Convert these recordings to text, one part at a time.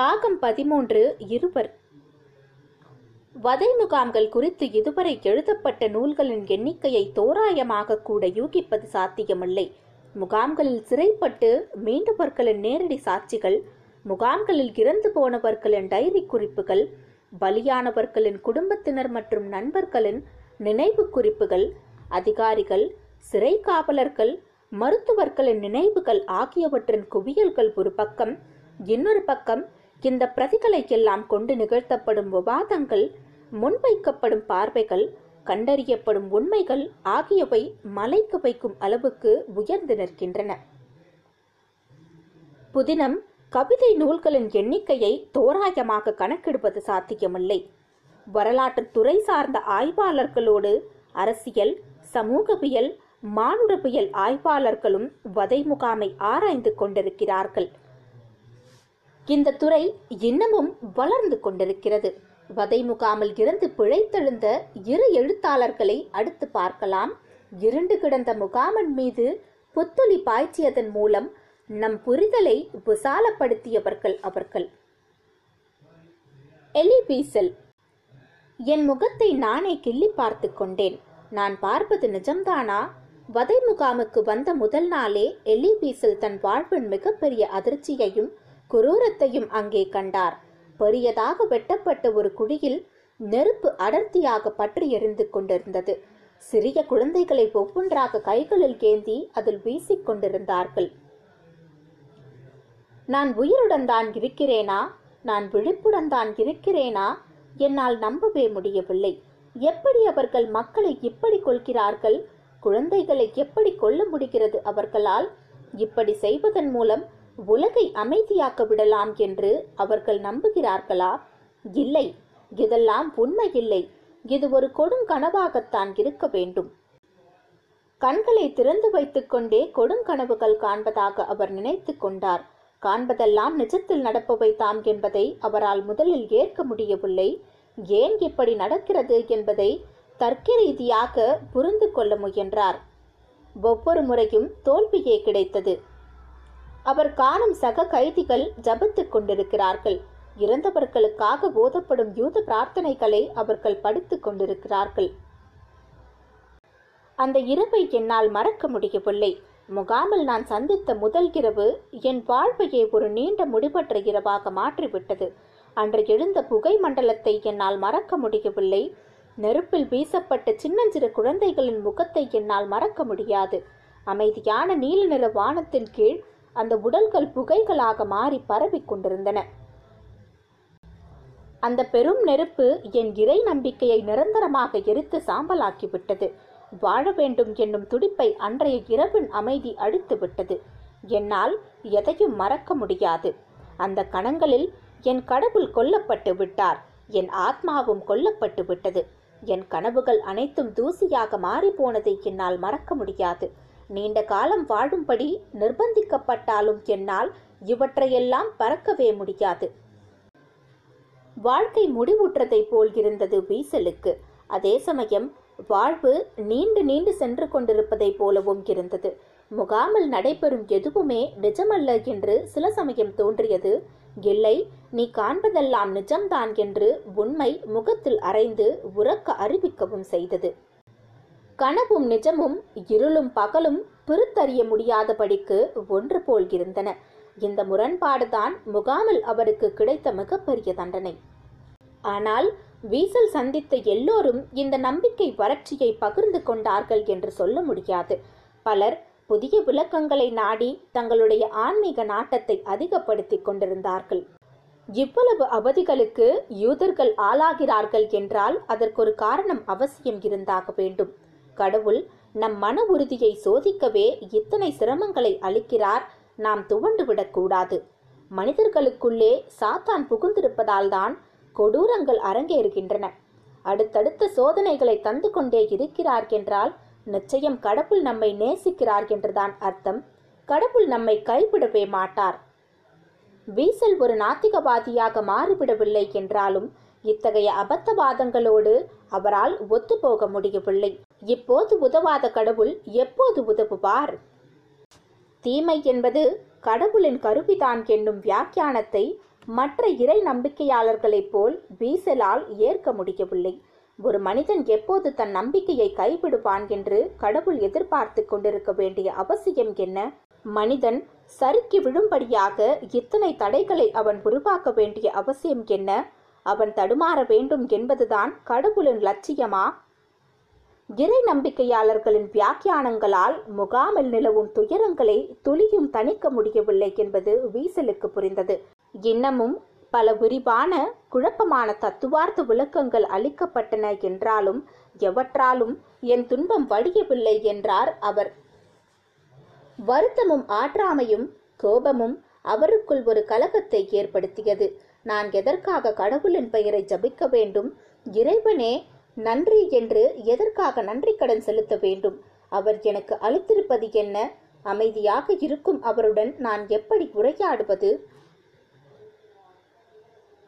பாகம் பதிமூன்று இருவர் வதை முகாம்கள் குறித்து இதுவரை எழுதப்பட்ட நூல்களின் எண்ணிக்கையை தோராயமாக கூட யூகிப்பது சாத்தியமில்லை. முகாம்களில் சிறைப்பட்டு மீண்டவர்களின் நேரடி சாட்சிகள் முகாம்களில் இறந்து போனவர்களின் டைரி குறிப்புகள் பலியானவர்களின் குடும்பத்தினர் மற்றும் நண்பர்களின் நினைவு குறிப்புகள் அதிகாரிகள் சிறை காவலர்கள் மருத்துவர்களின் நினைவுகள் ஆகியவற்றின் குவியல்கள் ஒரு பக்கம் இன்னொரு பக்கம் இந்த பிரதிகளை எல்லாம் கொண்டு நிகழ்த்தப்படும் விவாதங்கள் முன்வைக்கப்படும் பார்வைகள் கண்டறியப்படும் உண்மைகள் ஆகியவை மலைக்கு வைக்கும் அளவுக்கு உயர்ந்து நிற்கின்றன. புதினம் கவிதை நூல்களின் எண்ணிக்கையை தோராயமாக கணக்கிடுவது சாத்தியமில்லை. வரலாற்று துறை சார்ந்த ஆய்வாளர்களோடு அரசியல் சமூகவியல் மானுடவியல் ஆய்வாளர்களும் வதை முகாமை ஆராய்ந்து கொண்டிருக்கிறார்கள். இந்த துறை இன்னமும் வளர்ந்து கொண்டிருக்கிறது. வதை முகாமில் இருந்து பிழைத்தெழுந்த இரு எழுத்தாளர்களை அடுத்து பார்க்கலாம். இருண்டு கிடந்த முகாமன் மீது புத்துளி பாய்ச்சியதன் மூலம் நம் புரிதலை விசாலப்படுத்தியவர்கள் அவர்கள். எலிபீசல் என் முகத்தை நானே கிள்ளி பார்த்து கொண்டேன். நான் பார்ப்பது நிஜம்தானா? வதை முகாமுக்கு வந்த முதல் நாளே எலிபீசல் தன் வாழ்வின் மிகப்பெரிய அதிர்ச்சியையும் குரூரத்தையும் அங்கே கண்டார். பெரியதாக வெட்டப்பட்ட ஒரு குழியில் நெருப்பு அடர்த்தியாக பற்றி எரிந்து கொண்டிருந்தது. சிறிய குழந்தைகளை ஒவ்வொன்றாக கைகளில் ஏந்தி அதில் வீசிக் கொண்டிருந்தார்கள். நான் உயிருடன் தான் இருக்கிறேனா? நான் விழிப்புடன் தான் இருக்கிறேனா? என்னால் நம்பவே முடியவில்லை. எப்படி அவர்கள் மக்களை இப்படி கொள்கிறார்கள் குழந்தைகளை எப்படி கொல்ல முடிகிறது அவர்களால்? இப்படி செய்வதன் மூலம் உலகை அமைதியாக்க விடலாம் என்று அவர்கள் நம்புகிறார்களா? இல்லை. இதெல்லாம் உண்மை இல்லை இது ஒரு கொடுங்கனவாகத்தான் இருக்க வேண்டும். கண்களை திறந்து வைத்துக்கொண்டே கொடுங்கனவுகள் காண்பதாக அவர் நினைத்து கொண்டார். காண்பதெல்லாம் நிஜத்தில் நடப்பவை தாம் என்பதை அவரால் முதலில் ஏற்க முடியவில்லை. ஏன் இப்படி நடக்கிறது என்பதை தர்க்க ரீதியாக புரிந்து கொள்ள முயன்றார். ஒவ்வொரு முறையும் தோல்வியே கிடைத்தது. அவர் காணும் சக கைதிகள் ஜபித்துக் கொண்டிருக்கிறார்கள். இறந்தவர்களுக்காக போதப்படும் யூத பிரார்த்தனைகளை அவர்கள் படித்துக் கொண்டிருக்கிறார்கள். அந்த இரவை என்னால் மறக்க முடியவில்லை. முகாமில் நான் சந்தித்த முதல் இரவு என் வாழ்வையே ஒரு நீண்ட முடிவற்ற இரவாக மாற்றிவிட்டது. அன்று எழுந்த புகை மண்டலத்தை என்னால் மறக்க முடியவில்லை. நெருப்பில் வீசப்பட்ட சின்னஞ்சிறு குழந்தைகளின் முகத்தை என்னால் மறக்க முடியாது. அமைதியான நீல நிற வானத்தின் கீழ் அந்த உடல்கள் புகைகளாக மாறி பரவிக் கொண்டிருந்தன. அந்த பெரும் நெருப்பு என் இறை நம்பிக்கையை நிரந்தரமாக எரித்து சாம்பலாக்கிவிட்டது. வாழ வேண்டும் என்னும் துடிப்பை அன்றைய இரவின் அமைதி அடித்து விட்டது என்னால் எதையும் மறக்க முடியாது. அந்த கணங்களில் என் கடவுள் கொல்லப்பட்டு விட்டார். என் ஆத்மாவும் கொல்லப்பட்டு விட்டது. என் கனவுகள் அனைத்தும் தூசியாக மாறிப்போனதை என்னால் மறக்க முடியாது. நீண்ட காலம் வாழும்படி நிர்பந்திக்கப்பட்டாலும் என்னால் இவற்றையெல்லாம் பறக்கவே முடியாது. வாழ்க்கை முடிவுற்றதை போல் இருந்தது வீசலுக்கு. அதே சமயம் வாழ்வு நீண்டு நீண்டு சென்று கொண்டிருப்பதைப் போலவும் இருந்தது. முகாமில் நடைபெறும் எதுவுமே நிஜமல்ல என்று சில சமயம் தோன்றியது. இல்லை நீ காண்பதெல்லாம் நிஜம்தான் என்று உண்மை முகத்தில் அரைந்து உறக்க அறிவிக்கவும் செய்தது. கனவும் நிஜமும் இருளும் பகலும் பிரித்தறிய முடியாதபடிக்கு ஒன்று போல் இருந்தன. இந்த முரண்பாடுதான் முகாமில் அவருக்கு கிடைத்த மிகப்பெரிய தண்டனை. ஆனால் வீசல் சந்தித்த எல்லோரும் இந்த நம்பிக்கை வறட்சியை பகிர்ந்து கொண்டார்கள் என்று சொல்ல முடியாது. பலர் புதிய விளக்கங்களை நாடி தங்களுடைய ஆன்மீக நாட்டத்தை அதிகப்படுத்திக் கொண்டிருந்தார்கள். இவ்வளவு அவதிகளுக்கு யூதர்கள் ஆளாகிறார்கள் என்றால் அதற்கொரு காரணம் அவசியம் இருந்தாக வேண்டும். கடவுள் நம் மன உறுதியை சோதிக்கவே இத்தனை சிரமங்களை அளிக்கிறார். நாம் துவண்டு விடக்கூடாது. மனிதர்களுக்குள்ளே சாத்தான் புகுந்திருப்பதால் தான் கொடூரங்கள் அரங்கேறுகின்றன. அடுத்தடுத்த சோதனைகளை தந்து கொண்டே இருக்கிறார் என்றால் நிச்சயம் கடவுள் நம்மை நேசிக்கிறார் என்றுதான் அர்த்தம். கடவுள் நம்மை கைவிடவே மாட்டார். வீசல் ஒரு நாத்திகவாதியாக மாறிவிடவில்லை என்றாலும் இத்தகைய அபத்தவாதங்களோடு அவரால் ஒத்துப்போக முடியவில்லை. இப்போது உதவாத கடவுள் எப்போது உதவுவார்? தீமை என்பது கடவுளின் கருவிதான் என்னும் வியாக்கியானத்தை மற்ற இறை நம்பிக்கையாளர்களைப் போல் வீசலால் ஏற்க முடியவில்லை. ஒரு மனிதன் எப்போது தன் நம்பிக்கையை கைவிடுவான் என்று கடவுள் எதிர்பார்த்து கொண்டிருக்க வேண்டிய அவசியம் என்ன? மனிதன் சறுக்கி விழும்படியாக இத்தனை தடைகளை அவன் உருவாக்க வேண்டிய அவசியம் என்ன? அவன் தடுமாற வேண்டும் என்பதுதான் கடவுளின் லட்சியமா? இறை நம்பிக்கையாளர்களின் வியாக்கியானங்களால் முகாமில் நிலவும் துயரங்களை துளியும் தணிக்க முடியவில்லை என்பது வீசலுக்கு புரிந்தது. இன்னமும் பல விரிவான குழப்பமான தத்துவார்த்த விளக்கங்கள் அளிக்கப்பட்டன என்றாலும் எவற்றாலும் என் துன்பம் வடியவில்லை என்றார் அவர். வருத்தமும் ஆற்றாமையும் கோபமும் அவருக்குள் ஒரு கலகத்தை ஏற்படுத்தியது. நான் எதற்காக கடவுளின் பெயரை ஜபிக்க வேண்டும்? இறைவனே நன்றி என்று எதற்காக நன்றி கடன் செலுத்த வேண்டும்? அவர் எனக்கு அளித்திருப்பது என்ன? அமைதியாக இருக்கும் அவருடன் நான் எப்படி உரையாடுவது?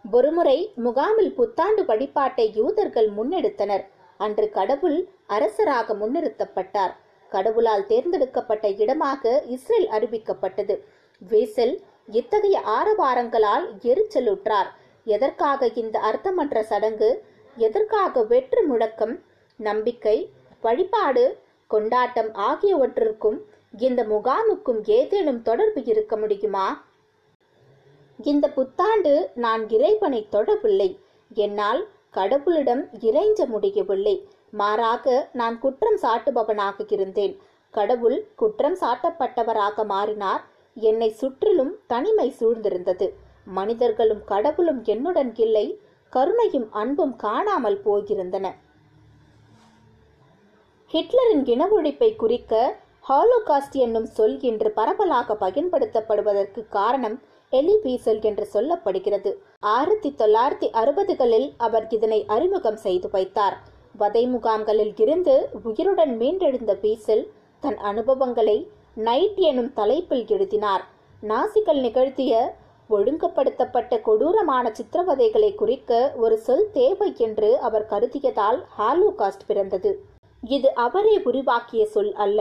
ஒருமுறை முகாமில் புத்தாண்டு வழிபாட்டை யூதர்கள் முன்னெடுத்தனர். அன்று கடவுள் அரசராக முன்னிறுத்தப்பட்டார். கடவுளால் தேர்ந்தெடுக்கப்பட்ட இடமாக இஸ்ரேல் அறிவிக்கப்பட்டது. வேசல் இத்தகைய ஆரவாரங்களால் எரிச்சலுற்றார். எதற்காக இந்த அர்த்தமன்ற சடங்கு எதற்காக வெற்று முழக்கம் நம்பிக்கை வழிபாடு கொண்டாட்டம் ஆகியவற்றிற்கும் இந்த முகாமுக்கும் ஏதேனும் தொடர்பு இருக்க முடியுமா? இந்த புத்தாண்டு நான் இறைவனை தொடவில்லை. என்னால் கடவுளிடம் இறைஞ்ச முடியவில்லை. மாறாக நான் குற்றம் சாட்டுபவனாக இருந்தேன். கடவுள் குற்றம் சாட்டப்பட்டவராக மாறினார். என்னை சுற்றிலும் தனிமை சூழ்ந்திருந்தது. மனிதர்களும் கடவுளும் என்னுடன் இல்லை. கருணையும் அன்பும் காணாமல் போயிருந்தன. ஹிட்லரின் இன ஒழிப்பை குறிக்க ஹாலோகாஸ்ட் என்னும் சொல் இன்று பரவலாக பயன்படுத்தப்படுவதற்கு காரணம் எலி பீசல் என்று சொல்லப்படுகிறது. ஆயிரத்தி தொள்ளாயிரத்தி அறுபதுகளில் அவர் இதனை அறிமுகம் செய்து வைத்தார். வதை முகாம்களில் இருந்து உயிருடன் மீண்டெழுந்த பீசல் தன் அனுபவங்களை நைட் எனும் தலைப்பில் எழுதினார். நாசிகள் நிகழ்த்திய ஒழுங்குபடுத்தப்பட்ட கொடூரமான சித்திரவதைகளை குறிக்க ஒரு சொல் தேவை என்று அவர் கருதியதால் ஹாலோகாஸ்ட் பிறந்தது. இது அவரே உருவாக்கிய சொல் அல்ல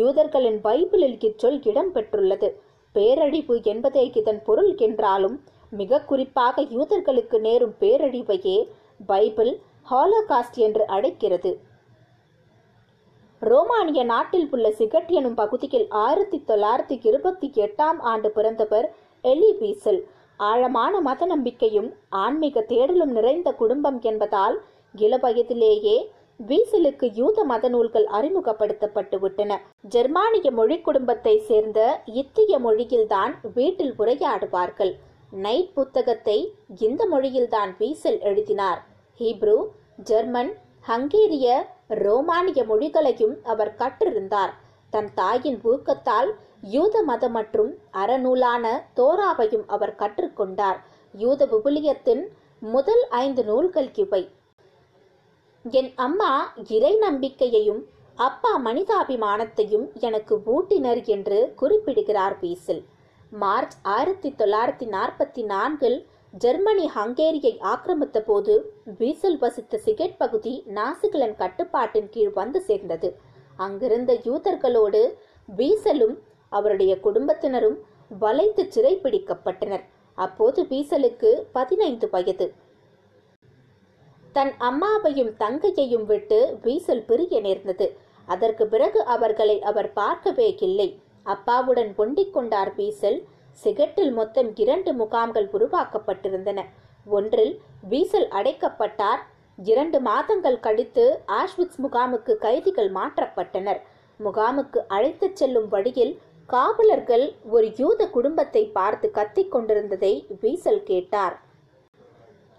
யூதர்களின் பைபிளில் இச்சொல் இடம்பெற்றுள்ளது. பேரழிவு என்பதே இதன் பொருள் என்றாலும் மிக குறிப்பாக யூதர்களுக்கு நேரும் பேரழிவையே பைபிள் ஹாலோகாஸ்ட் என்று அழைக்கிறது. ரோமானிய நாட்டில் உள்ள சிகட் எனும் பகுதியில் ஆயிரத்தி தொள்ளாயிரத்தி இருபத்தி எட்டாம் ஆண்டு பிறந்தவர் எலி பீசல் ஆழமான மத நம்பிக்கையும் ஆன்மீக தேடலும் நிறைந்த குடும்பம் என்பதால் இளவயதிலேயே வீசலுக்கு யூத மத நூல்கள் அறிமுகப்படுத்தப்பட்டு விட்டன ஜெர்மானிய மொழி குடும்பத்தை சேர்ந்த இத்திய மொழியில்தான் வீட்டில் உரையாடுவார்கள். நைட் புத்தகத்தை இந்த மொழியில்தான் வீசல் எழுதினார். ஹீப்ரு ஜெர்மன் ஹங்கேரிய ரோமானிய மொழிகளையும் அவர் கற்றிருந்தார். தன் தாயின் ஊக்கத்தால் யூத மதம் மற்றும் அறநூலான தோராவையும் அவர் கற்றுக்கொண்டார். யூத விபுலியத்தின் முதல் ஐந்து நூல்கள் இவை. என் அம்மா இறை நம்பிக்கையையும் அப்பா மனிதாபிமானத்தையும் எனக்கு ஊட்டினர் என்று குறிப்பிடுகிறார் பீசில். மார்ச் ஆயிரத்தி தொள்ளாயிரத்தி நாற்பத்தி நான்கில் ஜெர்மனி ஹங்கேரியை ஆக்கிரமித்த போது பீசல் வசித்த சிகெட் பகுதி நாசிகளின் கட்டுப்பாட்டின் கீழ் வந்து சேர்ந்தது. அங்கிருந்த யூதர்களோடு பீசலும் அவருடைய குடும்பத்தினரும் வளைத்து சிறை பிடிக்கப்பட்டனர் அப்போது பீசலுக்கு பதினைந்து வயது. தன் அம்மாவையும் தங்கையையும் விட்டு வீசல் பிரிய நேர்ந்தது. அதற்கு பிறகு அவர்களை அவர் பார்க்கவே இல்லை. அப்பாவுடன் ஒண்டிக் கொண்டார் வீசல் சிகட்டில் மொத்தம் இரண்டு முகாம்கள் உருவாக்கப்பட்டிருந்தன. ஒன்றில் வீசல் அடைக்கப்பட்டார் இரண்டு மாதங்கள் கழித்து ஆஷ்விட்ஸ் முகாமுக்கு கைதிகள் மாற்றப்பட்டனர். முகாமுக்கு அழைத்துச் செல்லும் வழியில் காவலர்கள் ஒரு யூத குடும்பத்தை பார்த்து கத்திக் கொண்டிருந்ததை வீசல் கேட்டார்.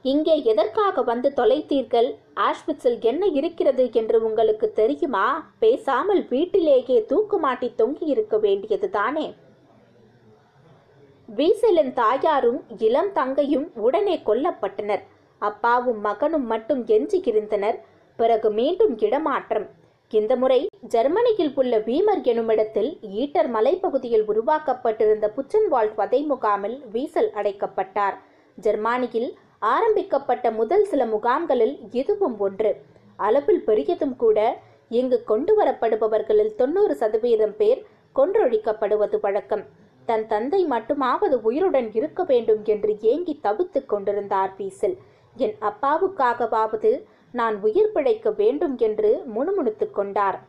இங்கே எதற்காக வந்து தொலைத்தீர்கள்? ஆஷ்விட்ஸில் என்ன இருக்கிறது என்று உங்களுக்கு தெரியுமா? பேசாமல் வீட்டிலேயே தூக்குமாட்டி தொங்கி இருக்க வேண்டியது தானே? வீசலின் தாயாரும் இளம் தங்கையும் உடனே கொல்லப்பட்டனர். அப்பாவும் மகனும் மட்டும் எஞ்சியிருந்தனர் பிறகு மீண்டும் இடமாற்றம். இந்த முறை ஜெர்மனியில் உள்ள வீமர் எனுமிடத்தில் ஈட்டர் மலைப்பகுதியில் உருவாக்கப்பட்டிருந்த புச்சன்வால்ட் வதை முகாமில் வீசல் அடைக்கப்பட்டார். ஜெர்மானியில் ஆரம்பிக்கப்பட்ட முதல் சில முகாம்களில் இதுவும் ஒன்று. அளவில் பெரியதும் கூட இங்கு கொண்டு வரப்படுபவர்களில் தொண்ணூறு சதவீதம் பேர் கொன்றொழிக்கப்படுவது வழக்கம். தன் தந்தை மட்டுமாவது உயிருடன் இருக்க வேண்டும் என்று ஏங்கி தவித்துக் கொண்டிருந்தார் பீசில் என் அப்பாவுக்காகவாவது நான் உயிர் பிழைக்க வேண்டும் என்று முணுமுணுத்துக் கொண்டார்.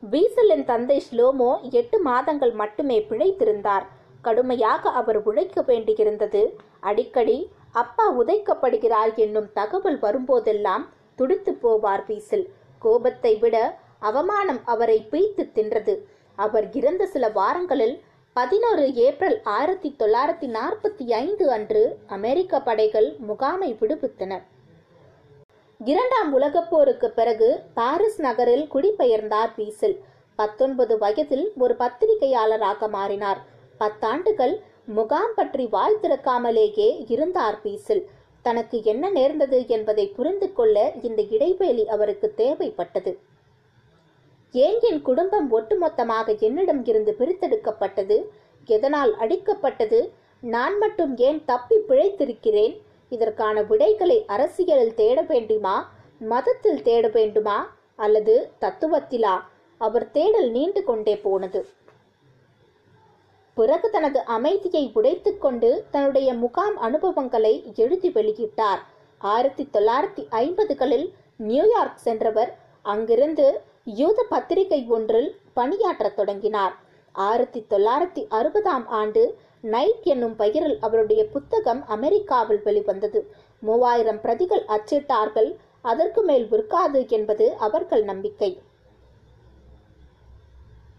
வீசலின் தந்தை ஸ்லோமோ எட்டு மாதங்கள் மட்டுமே பிழைத்திருந்தார். கடுமையாக அவர் உழைக்க வேண்டியிருந்தது. அடிக்கடி அப்பா உதைக்கப்படுகிறார் என்னும் தகவல் வரும்போதெல்லாம் துடித்து போவார் வீசல். கோபத்தை விட அவமானம் அவரை பீய்த்து தின்றது. அவர் இறந்த சில வாரங்களில் பதினொரு ஏப்ரல் ஆயிரத்தி தொள்ளாயிரத்தி நாற்பத்தி ஐந்து அன்று அமெரிக்க படைகள் முகாமை விடுவித்தன. இரண்டாம் உலகப் போருக்கு பிறகு பாரிஸ் நகரில் குடிபெயர்ந்தார் பீசில். பத்தொன்பது வயதில் ஒரு பத்திரிகையாளராக மாறினார். பத்தாண்டுகள் முகாம் பற்றி வாய் திறக்காமலேயே இருந்தார் பீசில். தனக்கு என்ன நேர்ந்தது என்பதை புரிந்து கொள்ள இந்த இடைவேளி அவருக்கு தேவைப்பட்டது. ஏன் என் குடும்பம் ஒட்டுமொத்தமாக என்னிடம் இருந்து பிரித்தெடுக்கப்பட்டது. எதனால் அடிக்கப்பட்டது? நான் மட்டும் ஏன் தப்பி பிழைத்திருக்கிறேன்? இதற்கான விடைகளை அரசியலில் தேட வேண்டுமா? மதத்தில் தேட வேண்டுமா? அல்லது தத்துவத்திலா? அவர் தேடல் நீண்டு கொண்டே போனது. பிறகு தனது அமைதியை உடைத்துக் கொண்டு தன்னுடைய முகாம் அனுபவங்களை எழுதி வெளியிட்டார். ஆயிரத்தி தொள்ளாயிரத்தி ஐம்பதுகளில் நியூயார்க் சென்றவர். அங்கிருந்து யூத பத்திரிகை ஒன்றில் பணியாற்றத் தொடங்கினார். ஆயிரத்தி தொள்ளாயிரத்தி அறுபதாம் ஆண்டு நைட் என்னும் பெயரில் அவருடைய புத்தகம் அமெரிக்காவில் வெளிவந்தது. மூவாயிரம் பிரதிகள் அச்சிட்டார்கள். அதற்கு மேல் விற்காது என்பது அவர்கள் நம்பிக்கை.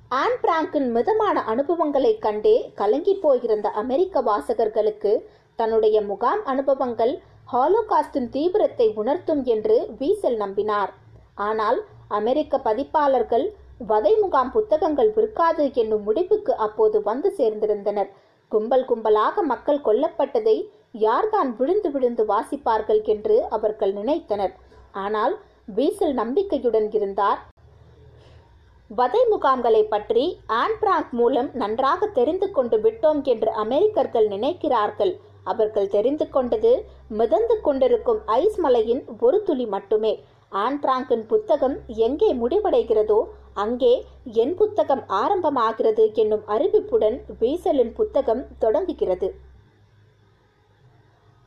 ஆன் பிராங்கின் மிதமான அனுபவங்களை கண்டே கலங்கி போயிருந்த அமெரிக்க வாசகர்களுக்கு தன்னுடைய முகாம் அனுபவங்கள் ஹாலோகாஸ்டின் தீவிரத்தை உணர்த்தும் என்று வீசல் நம்பினார். ஆனால் அமெரிக்க பதிப்பாளர்கள் வதை முகாம் புத்தகங்கள் விற்காது என்னும் முடிவுக்கு அப்போது வந்து சேர்ந்திருந்தனர். கும்பல் கும்பலாக மக்கள் கொல்லப்பட்டதை யார்தான் விழுந்து விழுந்து வாசிப்பார்கள் என்று அவர்கள் நினைத்தனர். ஆனால் வீசல் நம்பிக்கையுடன் இருந்தார். வதை முகாம்களை பற்றி ஆன்பிராங்க் மூலம் நன்றாக தெரிந்து கொண்டு விட்டோம் என்று அமெரிக்கர்கள் நினைக்கிறார்கள். அவர்கள் தெரிந்து கொண்டது மிதந்து கொண்டிருக்கும் ஐஸ் மலையின் ஒரு துளி மட்டுமே. ஆன் பிராங்கின் புத்தகம் எங்கே முடிவடைகிறதோ அங்கே என் புத்தகம் ஆரம்பமாகிறது என்னும் அறிவிப்புடன் வீசலின் புத்தகம் தொடங்குகிறது.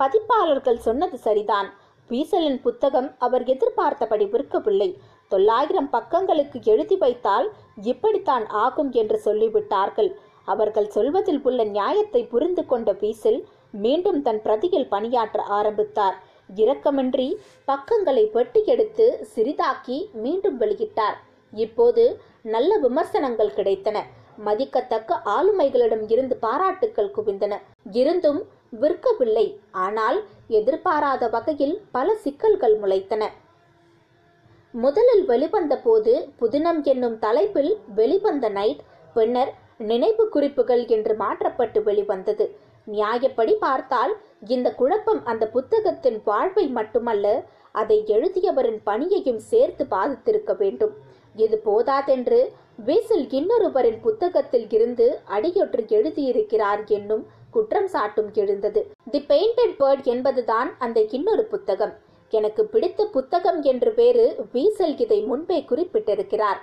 பதிப்பாளர்கள் சொன்னது சரிதான். வீசலின் புத்தகம் அவர் எதிர்பார்த்தபடி விற்கவில்லை. தொள்ளாயிரம் பக்கங்களுக்கு எழுதி வைத்தால் இப்படித்தான் ஆகும் என்று சொல்லிவிட்டார்கள். அவர்கள் சொல்வதில் உள்ள நியாயத்தை புரிந்து கொண்ட வீசல் மீண்டும் தன் பிரதியில் பணியாற்ற ஆரம்பித்தார். இரக்கமின்றி பக்கங்களை வெட்டி எடுத்து சிறிதாக்கி மீண்டும் வெளியிட்டார். இப்போது நல்ல விமர்சனங்கள் கிடைத்தன. மதிக்கத்தக்க ஆளுமைகளிடம் இருந்து பாராட்டுக்கள் குவிந்தன. இருந்தும் விற்கவில்லை. ஆனால் எதிர்பாராத வகையில் பல சிக்கல்கள் முளைத்தன. முதலில் வெளிவந்த போது புதினம் என்னும் தலைப்பில் வெளிவந்த நைட் பின்னர் நினைவு குறிப்புகள் என்று மாற்றப்பட்டு வெளிவந்தது. நியாயப்படி பார்த்தால் இந்த குழப்பம் அந்த புத்தகத்தின் வாழ்வை மட்டுமல்ல அதை எழுதியவரின் பணியையும் சேர்த்து பாதித்திருக்க வேண்டும். இது போதாதென்று வீசில் இன்னொருவரின் புத்தகத்தில் இருந்து அடியொற்று எழுதியிருக்கிறார் என்னும் குற்றம் சாட்டும் எழுந்தது. தி பெயிண்டட் பேர்ட் என்பதுதான் அந்த இன்னொரு புத்தகம். எனக்கு பிடித்த புத்தகம் என்று வேறு வீசல் இதை முன்பே குறிப்பிட்டிருக்கிறார்.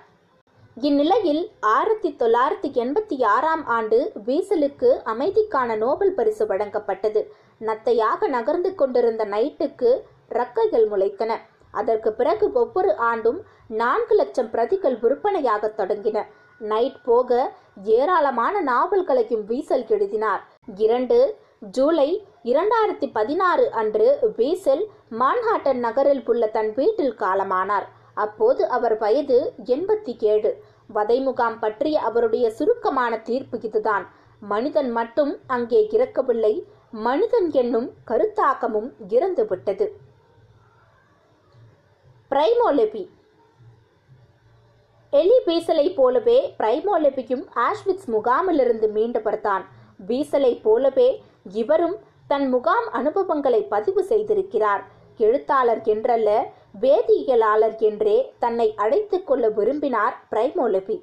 இந்நிலையில் ஆயிரத்தி தொள்ளாயிரத்தி எண்பத்தி ஆறாம் ஆண்டு வீசலுக்கு அமைதிக்கான நோபல் பரிசு வழங்கப்பட்டது. நத்தையாக நகர்ந்து கொண்டிருந்த நைட்டுக்கு ரக்கைகள் முளைத்தன. அதற்கு பிறகு ஒவ்வொரு ஆண்டும் நான்கு லட்சம் பிரதிகள் விற்பனையாக தொடங்கின. நைட் போக ஏராளமான நாவல்களையும் வீசல் எழுதினார். இரண்டு ஜூலை இரண்டாயிரத்தி பதினாறு அன்று வீசல் மான்ஹாட்டன் நகரில் உள்ள தன் வீட்டில் காலமானார். அப்போது அவர் வயது எண்பத்தி ஏழு. வதை முகாம் பற்றிய அவருடைய சுருக்கமான தீர்ப்பு இதுதான். மனிதன் மட்டும் அங்கே இறக்கவில்லை மனிதன் என்னும் கருத்தாக்கமும் இறந்துவிட்டது. பிரைமோலெபி. எலி பீசலை போலவே பிரைமோலெபியும் ஆஷ்விட்ஸ் முகாமிலிருந்து மீண்டவர்தான். பீசலை போலவே இவரும் தன் முகாம் அனுபவங்களை பதிவு செய்திருக்கிறார். எழுத்தாளர் என்றல்ல வேதியியலாளர் என்றே தன்னை அழைத்துக் கொள்ள விரும்பினார் பிரைமோலபி.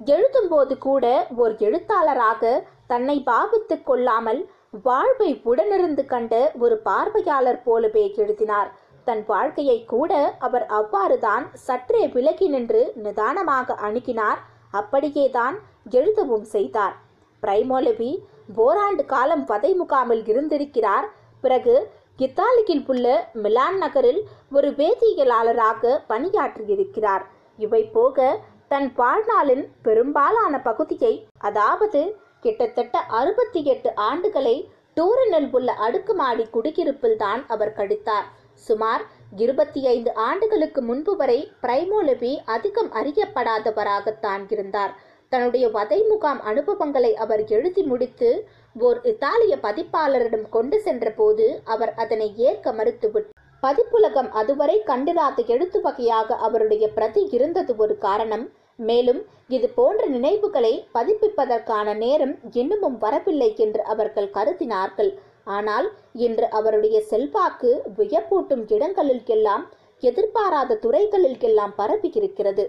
எழுதும்போது கூட ஓர் எழுத்தாளராக தன்னை பாவித்துக் கொள்ளாமல் வாழ்வை உடனிருந்து கண்ட ஒரு பார்வையாளர் போலவே எழுதினார். தன் வாழ்க்கையை கூட அவர் அவ்வாறுதான் சற்றே விலகி நின்று நிதானமாக அணுகினார். அப்படியேதான் எழுதவும் செய்தார். பிரைமோலவி ஓராண்டு காலம் வதை முகாமில் இருந்திருக்கிறார். பிறகு இத்தாலியில் உள்ள மிலான் நகரில் ஒரு வேதியியலாளராக பணியாற்றியிருக்கிறார். இவை போக தன் வாழ்நாளின் பெரும்பாலான பகுதியை அதாவது கிட்டத்தட்ட அறுபத்தி எட்டு ஆண்டுகளை டூரினில் உள்ள அடுக்குமாடி குடியிருப்பில் தான் அவர் கழித்தார். சுமார் இருபத்தி ஐந்து ஆண்டுகளுக்கு முன்பு வரை பிரைமோலபி அதிகம் அறியப்படாதவராகத்தான் இருந்தார். தன்னுடைய வதை முகாம் அனுபவங்களை அவர் எழுதி முடித்து ஓர் இத்தாலிய பதிப்பாளரிடம் கொண்டு சென்றபோது அவர் அதனை ஏற்க மறுத்துவிட்டார். பதிப்புலகம் அதுவரை கண்டிராத எழுத்து வகையாக அவருடைய பிரதி இருந்தது ஒரு காரணம். மேலும் இது போன்ற நினைவுகளை பதிப்பிப்பதற்கான நேரம் இன்னமும் வரவில்லை என்று அவர்கள் கருதினார்கள். ஆனால் இன்று அவருடைய செல்வாக்கு வியப்பூட்டும் இடங்களில் எல்லாம் எதிர்பாராத துறைகளில் எல்லாம் பரவியிருக்கிறது.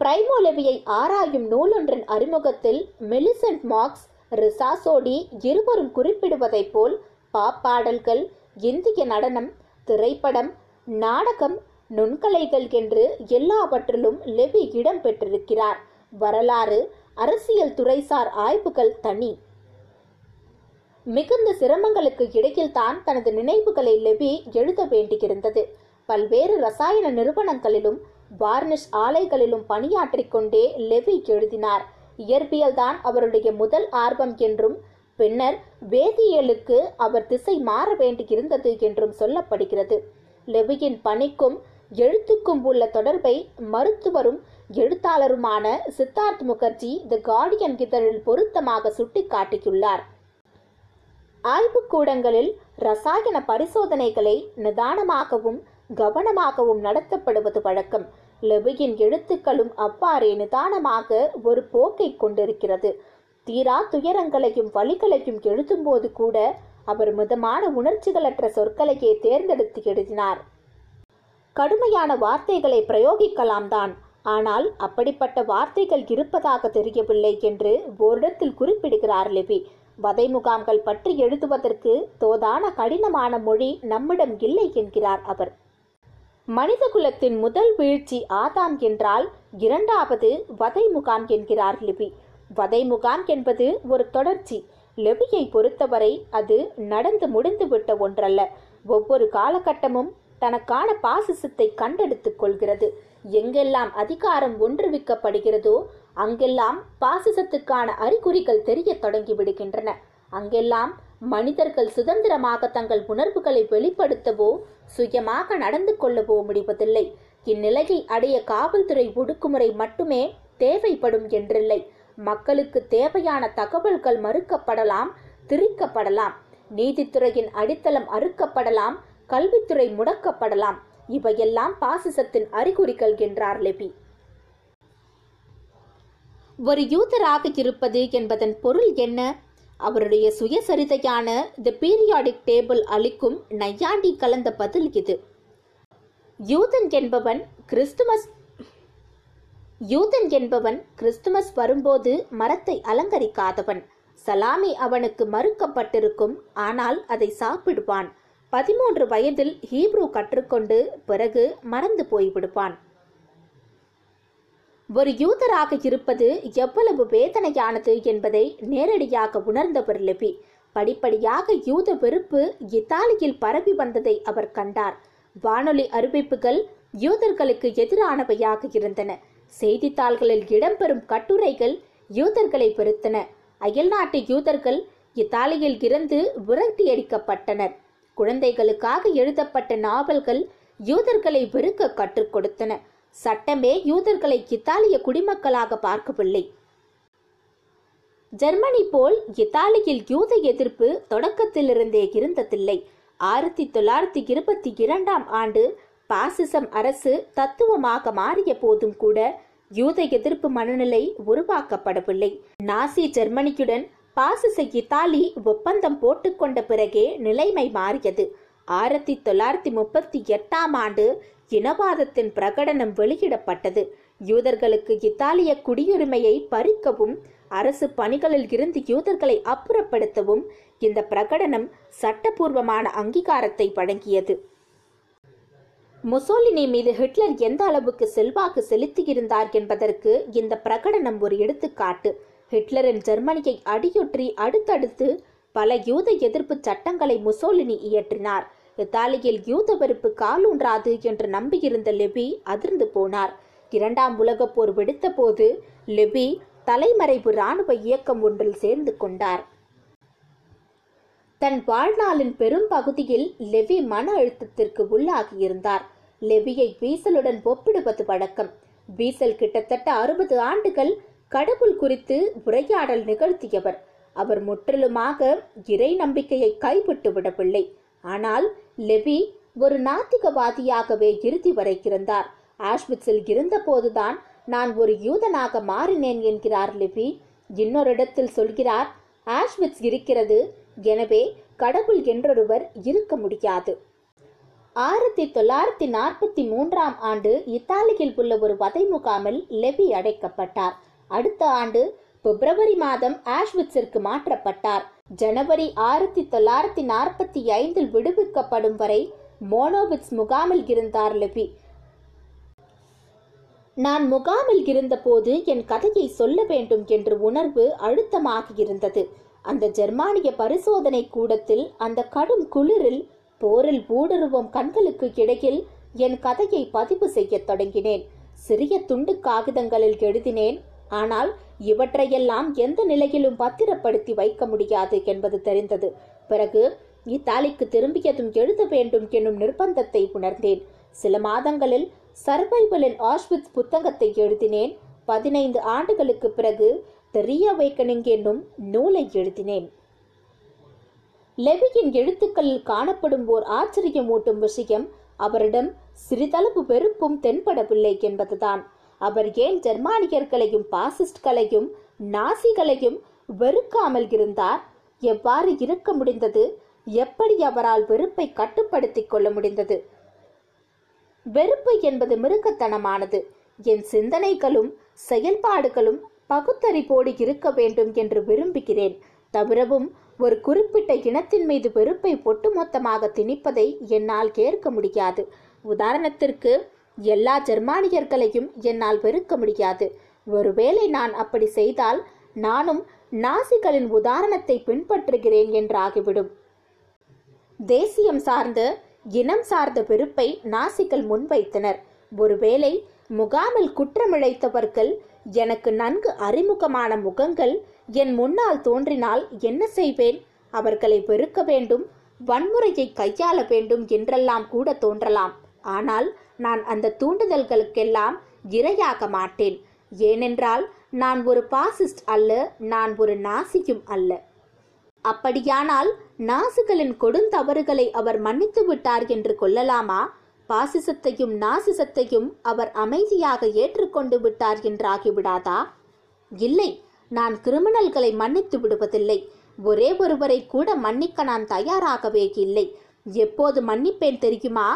பிரைமோலவியை ஆராயும் நூலொன்றின் அறிமுகத்தில் மெலிசன்ட் மார்க்ஸ் ரிசாசோடி இருவரும் குறிப்பிடுவதைப் போல் பாப்பாடல்கள் இந்திய நடனம் திரைப்படம் நாடகம் நுண்கலைகள் என்று எல்லாவற்றிலும் லெவி இடம் பெற்றிருக்கிறார். வரலாறு அரசியல் துறைசார் ஆய்வுகள் தனி. மிகுந்த சிரமங்களுக்கு இடையில்தான் தனது நினைவுகளை லெவி எழுத வேண்டியிருந்தது. பல்வேறு ரசாயன நிறுவனங்களிலும் வார்னிஷ் ஆலைகளிலும் பணியாற்றிக் கொண்டே லெவி எழுதினார். இயற்பியல்தான் அவருடைய முதல் ஆர்வம் என்றும் பின்னர் வேதியியலுக்கு அவர் திசை மாற வேண்டியிருந்தது என்றும் சொல்லப்படுகிறது. லெவியின் பணிக்கும் எழுத்துக்கும் உள்ள தொடர்பை மருத்துவரும் எழுத்தாளருமான சித்தார்த் முகர்ஜி தி கார்டியன் இதழில் பொருத்தமாக சுட்டிக்காட்டியுள்ளார். ஆய்வுக்கூடங்களில் ரசாயன பரிசோதனைகளை நிதானமாகவும் கவனமாகவும் நடத்தப்படுவது வழக்கம். லெபுயின் எழுத்துக்களும் அவ்வாறே நிதானமாக ஒரு போக்கை கொண்டிருக்கிறது. தீரா துயரங்களையும் வழிகளையும் எழுதும்போது கூட அவர் மிதமான உணர்ச்சிகளற்ற சொற்களையே தேர்ந்தெடுத்து எழுதினார். கடுமையான வார்த்தைகளை பிரயோகிக்கலாம் தான். ஆனால் அப்படிப்பட்ட வார்த்தைகள் இருப்பதாக தெரியவில்லை என்று ஓரிடத்தில் குறிப்பிடுகிறார் லெபி வதை முகாம்கள் பற்றி எழுதுவதற்கு தோதான கடினமான மொழி நம்மிடம் இல்லை என்கிறார் அவர். மனித குலத்தின் முதல் வீழ்ச்சி ஆதாம் என்றால் இரண்டாவது வதைமுகாம் என்கிறார் லிபி. வதைமுகாம் என்பது ஒரு தொடர்ச்சி. லெவியை பொறுத்தவரை அது நடந்து முடிந்துவிட்ட ஒன்றல்ல. ஒவ்வொரு காலகட்டமும் தனக்கான பாசிசத்தை கண்டெடுத்துக் கொள்கிறது. எங்கெல்லாம் அதிகாரம் ஒன்றுவிக்கப்படுகிறதோ அங்கெல்லாம் பாசிசத்துக்கான அறிகுறிகள் தெரியத் தொடங்கிவிடுகின்றன அங்கெல்லாம் மனிதர்கள் சுதந்திரமாக தங்கள் உணர்வுகளை வெளிப்படுத்தவோ சுயமாக நடந்து கொள்ளவோ முடிவதில்லை. இந்நிலையை அடைய காவல்துறை ஒடுக்குமுறை மட்டுமே தேவைப்படும் என்றில்லை. மக்களுக்கு தேவையான தகவல்கள் மறுக்கப்படலாம் திரிக்கப்படலாம். நீதித்துறையின் அடித்தளம் அறுக்கப்படலாம் கல்வித்துறை முடக்கப்படலாம். இவையெல்லாம் பாசிசத்தின் அறிகுறிகள் என்றார் லெபி. ஒரு யூதராக இருப்பது என்பதன் பொருள் என்ன? அவருடைய சுயசரிதையான தி பீரியாடிக் டேபிள் அளிக்கும் நையாண்டி கலந்த பதில் இது. யூதன் என்பவன் கிறிஸ்துமஸ் யூதன் என்பவன் கிறிஸ்துமஸ் வரும்போது மரத்தை அலங்கரிக்காதவன். சலாமி அவனுக்கு மறுக்கப்பட்டிருக்கும் ஆனால் அதை சாப்பிடுவான். பதிமூன்று வயதில் ஹீப்ரூ கற்றுக்கொண்டு பிறகு மறந்து போய்விடுவான். ஒரு யூதராக இருப்பது எவ்வளவு வேதனையானது என்பதை நேரடியாக உணர்ந்தவர் லெபி. படிப்படியாக யூத வெறுப்பு இத்தாலியில் பரவி வந்ததை அவர் கண்டார். வானொலி அறிவிப்புகள் யூதர்களுக்கு எதிரானவையாக இருந்தன. செய்தித்தாள்களில் இடம்பெறும் கட்டுரைகள் யூதர்களை வெறுத்தன. அயல்நாட்டு யூதர்கள் இத்தாலியில் இருந்து விரட்டியடிக்கப்பட்டனர். குழந்தைகளுக்காக எழுதப்பட்ட நாவல்கள் யூதர்களை வெறுக்க கற்றுக் கொடுத்தன. சட்டமே யூதர்களை இத்தாலிய குடிமக்களாக பார்க்கவில்லை. ஜெர்மனி போல் இத்தாலியில் யூத எதிர்ப்பு தொடக்கத்திலிருந்தே இருந்ததில்லை. ஆயிரத்தி தொள்ளாயிரத்தி இருபத்தி இரண்டாம் ஆண்டு பாசிசம் அரசு தத்துவமாக மாறிய போதும் கூட யூத எதிர்ப்பு மனநிலை உருவாக்கப்படவில்லை. நாசி ஜெர்மனியுடன் பாசிச இத்தாலி ஒப்பந்தம் போட்டுக்கொண்ட பிறகே நிலைமை மாறியது. ஆயிரத்தி தொள்ளாயிரத்தி முப்பத்தி எட்டாம் ஆண்டு இனவாதத்தின் பிரகடனம் வெளியிடப்பட்டது. யூதர்களுக்கு இத்தாலிய குடியுரிமையை பறிக்கவும் அரசு பணிகளில் இருந்து யூதர்களை அப்புறப்படுத்தவும் இந்த பிரகடனம் சட்டபூர்வமான அங்கீகாரத்தை வழங்கியது. முசோலினி மீது ஹிட்லர் எந்த அளவுக்கு செல்வாக்கு செலுத்தியிருந்தார் என்பதற்கு இந்த பிரகடனம் ஒரு எடுத்துக்காட்டு. ஹிட்லரின் ஜெர்மனியை அடியொற்றி அடுத்தடுத்து பல யூத எதிர்ப்பு சட்டங்களை முசோலினி இயற்றினார். இத்தாலியில் யூத வெறுப்பு காலூன்றாது என்று நம்பியிருந்த லெபி அதிர்ந்து போனார். இரண்டாம் உலகப் போர் வெடித்த போது லெபி தலைமறைவு இராணுவ இயக்கம் ஒன்றில் சேர்ந்து கொண்டார். தன் வாழ்நாளின் பெரும் பகுதியில் லெவி மன அழுத்தத்திற்கு உள்ளாகியிருந்தார் லெவியை பீசலுடன் ஒப்பிடுவது வழக்கம். பீசல் கிட்டத்தட்ட அறுபது ஆண்டுகள் கடவுள் குறித்து உரையாடல் நிகழ்த்தியவர். அவர் முற்றிலுமாக இறை நம்பிக்கையை கைவிட்டு விடவில்லை. ஆனால் லெவி ஒரு நாத்திகவாதியாகவே இறுதி வரை இருந்தார் ஆஷ்விட்ஸில் இருந்தபோதுதான் நான் ஒரு யூதனாக மாறினேன் என்கிறார் லெவி. இன்னொரு இடத்தில் சொல்கிறார் ஆஷ்விட்ஸ் இருக்கிறது. எனவே கடவுள் என்றொருவர் இருக்க முடியாது. ஆயிரத்தி தொள்ளாயிரத்தி நாற்பத்தி மூன்றாம் ஆண்டு இத்தாலியில் உள்ள ஒரு வதை முகாமில் லெவி அடைக்கப்பட்டார். அடுத்த ஆண்டு பிப்ரவரி மாதம் ஆஷ்விட்ஸிற்கு மாற்றப்பட்டார். ஜனவரி ஆயிரத்தி தொள்ளாயிரத்தி நாற்பத்தி ஐந்தில் விடுவிக்கப்படும் வரை மோனோவிட்ஸ் முகாமில் இருந்தார் லெவி நான் முகாமில் இருந்தபோது என் கதையை சொல்ல வேண்டும் என்ற உணர்வு அழுத்தமாக இருந்தது. அந்த ஜெர்மானிய பரிசோதனை கூடத்தில் அந்த கடும் குளிரில் போரில் ஊடுருவும் கண்களுக்கு இடையில் என் கதையை பதிவு செய்யத் தொடங்கினேன். சிறிய துண்டு காகிதங்களில் எழுதினேன். ஆனால் இவற்றையெல்லாம் எந்த நிலையிலும் பத்திரப்படுத்தி வைக்க முடியாது என்பது தெரிந்தது. பிறகு இத்தாலிக்கு திரும்பியதும் எழுத வேண்டும் என்னும் நிர்பந்தத்தை உணர்ந்தேன். சில மாதங்களில் சர்வைவலின் ஆஷ்வித் புத்தகத்தை எழுதினேன். பதினைந்து ஆண்டுகளுக்கு பிறகு த ரீஅவேக்கனிங் என்னும் நூலை எழுதினேன். லெவியின் எழுத்துக்களில் காணப்படும் ஓர் ஆச்சரியமூட்டும் விஷயம் அவரிடம் சிறிதளவு வெறுப்பும் தென்படவில்லை என்பதுதான். அவர் ஏன் ஜெர்மானியர்களையும் பாசிஸ்ட்களையும் நாசிகளையும் வெறுக்காமல் இருந்தார். எவ்வாறு இருக்க முடிந்தது? எப்படி அவரால் வெறுப்பை கட்டுப்படுத்திக் கொள்ள முடிந்தது? வெறுப்பு என்பது மிருகத்தனமானது. என் சிந்தனைகளும் செயல்பாடுகளும் பகுத்தறிவோடு இருக்க வேண்டும் என்று விரும்புகிறேன். தவிரவும் ஒரு குறிப்பிட்ட இனத்தின் மீது வெறுப்பை ஒட்டுமொத்தமாக திணிப்பதை என்னால் ஏற்க முடியாது. உதாரணத்திற்கு எல்லா ஜெர்மானியர்களையும் என்னால் வெறுக்க முடியாது. ஒருவேளை நான் அப்படி செய்தால் நானும் நாசிகளின் உதாரணத்தை பின்பற்றுகிறேன் என்றாகிவிடும். தேசியம் சார்ந்த இனம் சார்ந்த வெறுப்பை நாசிகள் முன்வைத்தனர். ஒருவேளை முகாமில் குற்றமிழைத்தவர்கள் எனக்கு நன்கு அறிமுகமான முகங்கள் என் முன்னால் தோன்றினால் என்ன செய்வேன்? அவர்களை வெறுக்க வேண்டும் வன்முறையை கையாள வேண்டும் என்றெல்லாம் கூட தோன்றலாம். ஆனால் நான் அந்த தூண்டுதல்களுக்கெல்லாம் இரையாக மாட்டேன். ஏனென்றால் நான் ஒரு பாசிஸ்ட் அல்ல நான் ஒரு நாசியும் அல்ல. அப்படியானால் நாசிகளின் கொடுந்தவறுகளை அவர் மன்னித்து விட்டார் என்று கொள்ளலாமா? பாசிசத்தையும் நாசிசத்தையும் அவர் அமைதியாக ஏற்றுக்கொண்டு விட்டார் என்றாகிவிடாதா இல்லை நான் கிரிமினல்களை மன்னித்து விடுவதில்லை. ஒரே ஒருவரை கூட மன்னிக்க நான் தயாராகவே இல்லை. எப்போது மன்னிப்பேன் தெரியுமா?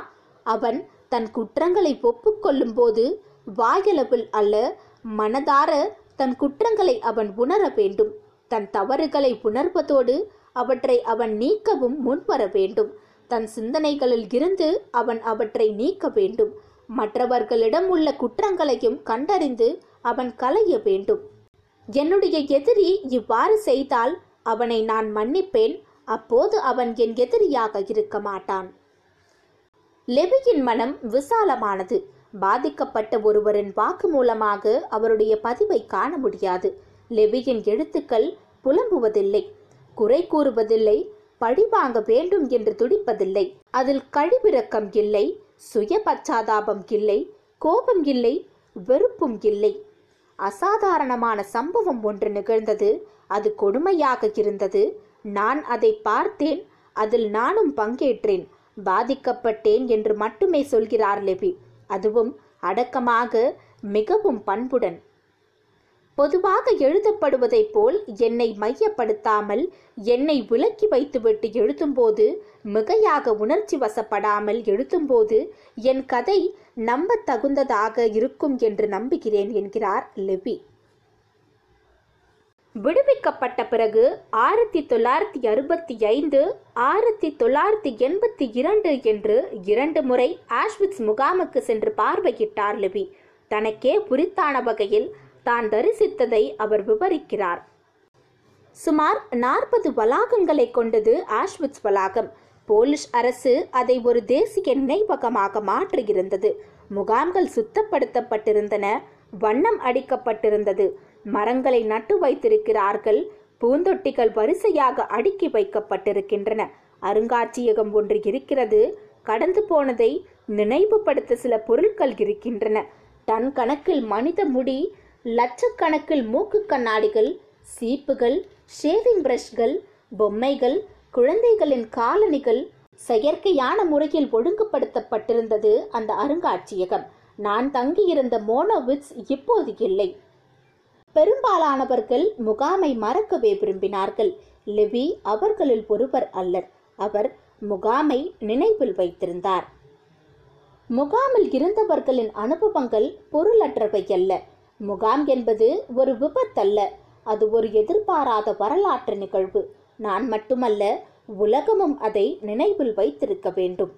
அவன் தன் குற்றங்களை ஒப்புக்கொள்ளும் போது வாயளவில் அல்ல மனதார தன் குற்றங்களை அவன் உணர வேண்டும். தன் தவறுகளை உணர்வதோடு அவற்றை அவன் நீக்கவும் முன்வர வேண்டும். தன் சிந்தனைகளில் இருந்து அவன் அவற்றை நீக்க வேண்டும். மற்றவர்களிடம் உள்ள குற்றங்களையும் கண்டறிந்து அவன் களைய வேண்டும். என்னுடைய எதிரி இவ்வாறு செய்தால் அவனை நான் மன்னிப்பேன். அப்போது அவன் என் எதிரியாக இருக்க மாட்டான். லெவியின் மனம் விசாலமானது. பாதிக்கப்பட்ட ஒருவரின் வாக்கு மூலமாக அவருடைய பதிவை காண முடியாது. லெவியின் எழுத்துக்கள் புலம்புவதில்லை. குறை கூறுவதில்லை. பழி வாங்க வேண்டும் என்று துடிப்பதில்லை. அதில் கழிவிறக்கம் இல்லை. சுய பச்சாதாபம் இல்லை. கோபம் இல்லை. வெறுப்பும் இல்லை. அசாதாரணமான சம்பவம் ஒன்று நிகழ்ந்தது. அது கொடுமையாக இருந்தது. நான் அதை பார்த்தேன். அதில் நானும் பங்கேற்றேன். பாதிக்கப்பட்டேன் என்று மட்டுமே சொல்கிறார் லெபி அதுவும் அடக்கமாக மிகவும் பண்புடன். பொதுவாக எழுதப்படுவதைப் போல் என்னை மையப்படுத்தாமல் என்னை விலக்கி வைத்துவிட்டு எழுதும்போது மிகையாக உணர்ச்சி வசப்படாமல் எழுதும்போது என் கதை நம்பத் தகுந்ததாக இருக்கும் என்று நம்புகிறேன் என்கிறார் லெவி. விடுவிக்கப்பட்ட பிறகு ஆயிரத்தி தொள்ளாயிரத்தி அறுபத்தி ஐந்து ஆயிரத்தி தொள்ளாயிரத்தி எண்பத்தி இரண்டு என்று இரண்டு முறை ஆஷ்விட்ஸ் முகாமுக்கு சென்று பார்வையிட்டார் லிபி தனக்கே புரித்தான வகையில் தான் தரிசித்ததை அவர் விவரிக்கிறார். சுமார் நாற்பது வளாகங்களை கொண்டது ஆஷ்விட்ஸ் வளாகம். போலிஷ் அரசு அதை ஒரு தேசிய நினைவகமாக மாற்றியிருந்தது. முகாம்கள் சுத்தப்படுத்தப்பட்டிருந்தன வண்ணம் அடிக்கப்பட்டிருந்தது. மரங்களை நட்டு வைத்திருக்கிறார்கள். பூந்தொட்டிகள் வரிசையாக அடுக்கி வைக்கப்பட்டிருக்கின்றன. அருங்காட்சியகம் ஒன்று இருக்கிறது. கடந்து போனதை நினைவுபடுத்த சில பொருட்கள் இருக்கின்றன. டன் கணக்கில் மனித முடி லட்சக்கணக்கில் மூக்கு கண்ணாடிகள் சீப்புகள் ஷேவிங் பிரஷ்கள் பொம்மைகள் குழந்தைகளின் காலணிகள் செயற்கையான முறையில் ஒழுங்குபடுத்தப்பட்டிருந்தது அந்த அருங்காட்சியகம். நான் தங்கியிருந்த மோனோவிட்ஸ் இப்போது இல்லை. பெரும்பாலானவர்கள் முகாமை மறக்கவே விரும்பினார்கள். லெவி அவர்களில் ஒருவர் அல்லர். அவர் முகாமை நினைவில் வைத்திருந்தார். முகாமில் இருந்தவர்களின் அனுபவங்கள் பொருளற்றவை அல்ல. முகாம் என்பது ஒரு விபத்தல்ல. அது ஒரு எதிர்பாராத வரலாற்று நிகழ்வு. நான் மட்டுமல்ல உலகமும் அதை நினைவில் வைத்திருக்க வேண்டும்.